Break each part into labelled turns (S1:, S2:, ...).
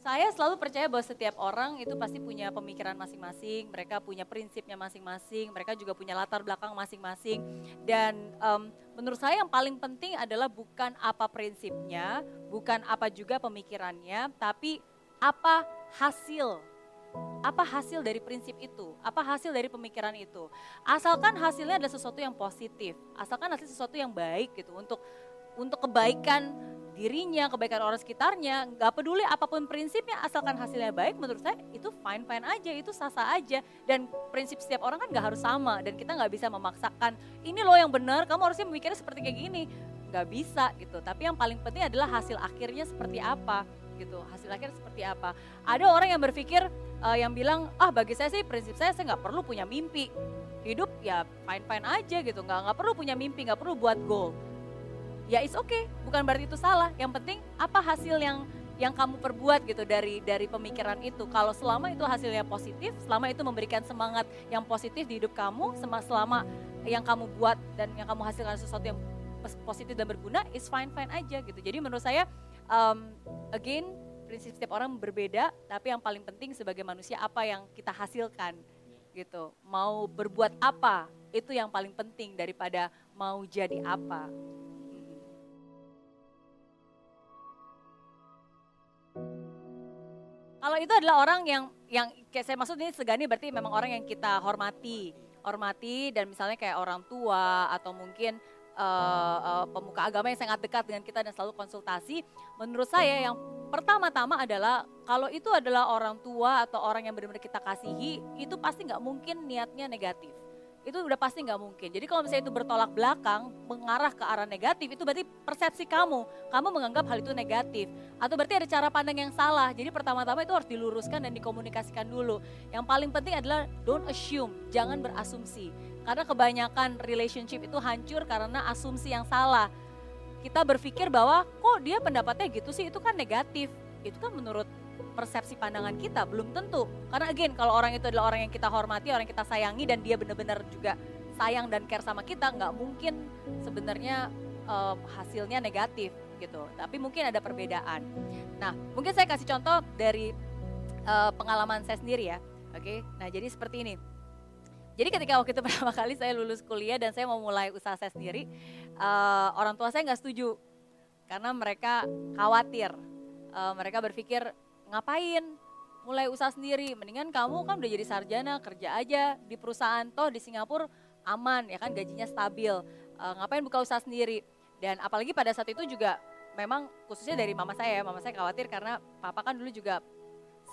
S1: Saya selalu percaya bahwa setiap orang itu pasti punya pemikiran masing-masing, mereka punya prinsipnya masing-masing, mereka juga punya latar belakang masing-masing. Dan um, menurut saya yang paling penting adalah bukan apa prinsipnya, bukan apa juga pemikirannya, tapi apa hasil apa hasil dari prinsip itu? Apa hasil dari pemikiran itu? Asalkan hasilnya adalah sesuatu yang positif, asalkan hasil sesuatu yang baik gitu untuk untuk kebaikan dirinya, kebaikan orang sekitarnya, nggak peduli apa pun prinsipnya, asalkan hasilnya baik, menurut saya itu fine fine aja, itu sah-sah aja. Dan prinsip setiap orang kan nggak harus sama, dan kita nggak bisa memaksakan ini loh yang benar, kamu harusnya memikirnya seperti kayak gini, nggak bisa gitu. Tapi yang paling penting adalah hasil akhirnya seperti apa gitu, hasil akhirnya seperti apa. Ada orang yang berpikir uh, yang bilang ah bagi saya sih prinsip saya saya nggak perlu punya mimpi, hidup ya fine fine aja gitu, nggak nggak perlu punya mimpi, nggak perlu buat goal ya it's okay, bukan berarti itu salah. Yang penting apa hasil yang yang kamu perbuat gitu dari dari pemikiran itu. Kalau selama itu hasilnya positif, selama itu memberikan semangat yang positif di hidup kamu, selama yang kamu buat dan yang kamu hasilkan sesuatu yang positif dan berguna, is fine fine aja gitu. Jadi menurut saya, um, again prinsip setiap orang berbeda, tapi yang paling penting sebagai manusia apa yang kita hasilkan gitu. Mau berbuat apa itu yang paling penting daripada mau jadi apa. Itu adalah orang yang yang kayak saya maksud ini segani berarti memang orang yang kita hormati, hormati dan misalnya kayak orang tua atau mungkin uh, uh, pemuka agama yang sangat dekat dengan kita dan selalu konsultasi. Menurut saya yang pertama-tama adalah kalau itu adalah orang tua atau orang yang benar-benar kita kasihi, itu pasti nggak mungkin niatnya negatif itu udah pasti nggak mungkin. Jadi kalau misalnya itu bertolak belakang, mengarah ke arah negatif, itu berarti persepsi kamu. Kamu menganggap hal itu negatif. Atau berarti ada cara pandang yang salah. Jadi pertama-tama itu harus diluruskan dan dikomunikasikan dulu. Yang paling penting adalah don't assume, jangan berasumsi. Karena kebanyakan relationship itu hancur karena asumsi yang salah. Kita berpikir bahwa kok dia pendapatnya gitu sih, itu kan negatif. Itu kan menurut persepsi pandangan kita belum tentu. Karena again kalau orang itu adalah orang yang kita hormati orang yang kita sayangi dan dia benar-benar juga sayang dan care sama kita nggak mungkin sebenarnya um, hasilnya negatif gitu. Tapi mungkin ada perbedaan. Nah mungkin saya kasih contoh dari uh, pengalaman saya sendiri ya. Oke? Nah jadi seperti ini. Jadi ketika waktu itu pertama kali saya lulus kuliah dan saya mau mulai usaha saya sendiri uh, orang tua saya nggak setuju. Karena mereka khawatir. Uh, mereka berpikir ngapain? Mulai usaha sendiri, mendingan kamu kan udah jadi sarjana, kerja aja di perusahaan toh di Singapura aman ya kan gajinya stabil. Uh, ngapain buka usaha sendiri? Dan apalagi pada saat itu juga memang khususnya dari mama saya, mama saya khawatir karena papa kan dulu juga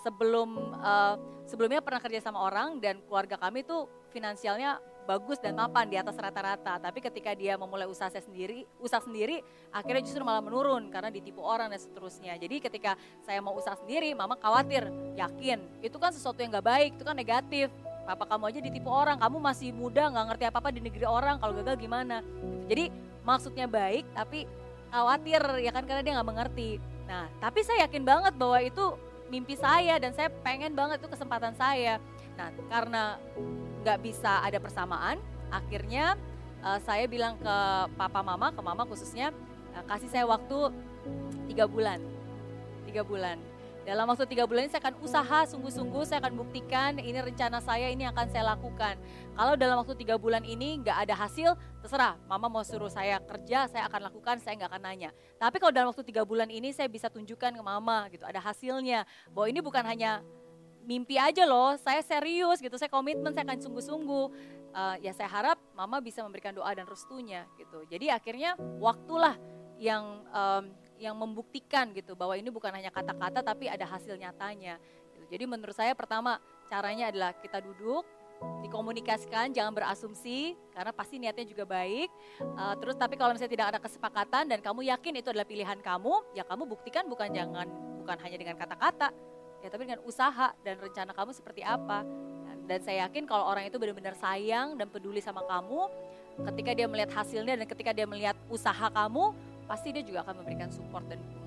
S1: sebelum uh, sebelumnya pernah kerja sama orang dan keluarga kami tuh finansialnya bagus dan mapan di atas rata-rata. Tapi ketika dia memulai usaha saya sendiri, usaha sendiri, akhirnya justru malah menurun karena ditipu orang dan seterusnya. Jadi ketika saya mau usaha sendiri, mama khawatir, yakin itu kan sesuatu yang gak baik, itu kan negatif. Papa kamu aja ditipu orang, kamu masih muda nggak ngerti apa-apa di negeri orang, kalau gagal gimana? Jadi maksudnya baik, tapi khawatir ya kan karena dia nggak mengerti. Nah, tapi saya yakin banget bahwa itu mimpi saya dan saya pengen banget itu kesempatan saya. Nah, karena nggak bisa ada persamaan, akhirnya uh, saya bilang ke papa mama, ke mama khususnya, uh, kasih saya waktu tiga bulan, tiga bulan. Dalam waktu tiga bulan ini saya akan usaha sungguh-sungguh, saya akan buktikan ini rencana saya, ini akan saya lakukan. Kalau dalam waktu tiga bulan ini nggak ada hasil, terserah. Mama mau suruh saya kerja, saya akan lakukan, saya nggak akan nanya. Tapi kalau dalam waktu tiga bulan ini saya bisa tunjukkan ke mama gitu, ada hasilnya. Bahwa ini bukan hanya mimpi aja loh, saya serius gitu, saya komitmen, saya akan sungguh-sungguh. Uh, ya saya harap mama bisa memberikan doa dan restunya gitu. Jadi akhirnya waktulah yang um, yang membuktikan gitu bahwa ini bukan hanya kata-kata tapi ada hasil nyatanya. Gitu. Jadi menurut saya pertama caranya adalah kita duduk, dikomunikasikan, jangan berasumsi karena pasti niatnya juga baik. Uh, terus tapi kalau misalnya tidak ada kesepakatan dan kamu yakin itu adalah pilihan kamu, ya kamu buktikan bukan jangan bukan hanya dengan kata-kata, ya tapi dengan usaha dan rencana kamu seperti apa. Dan saya yakin kalau orang itu benar-benar sayang dan peduli sama kamu, ketika dia melihat hasilnya dan ketika dia melihat usaha kamu, pasti dia juga akan memberikan support dan dukungannya.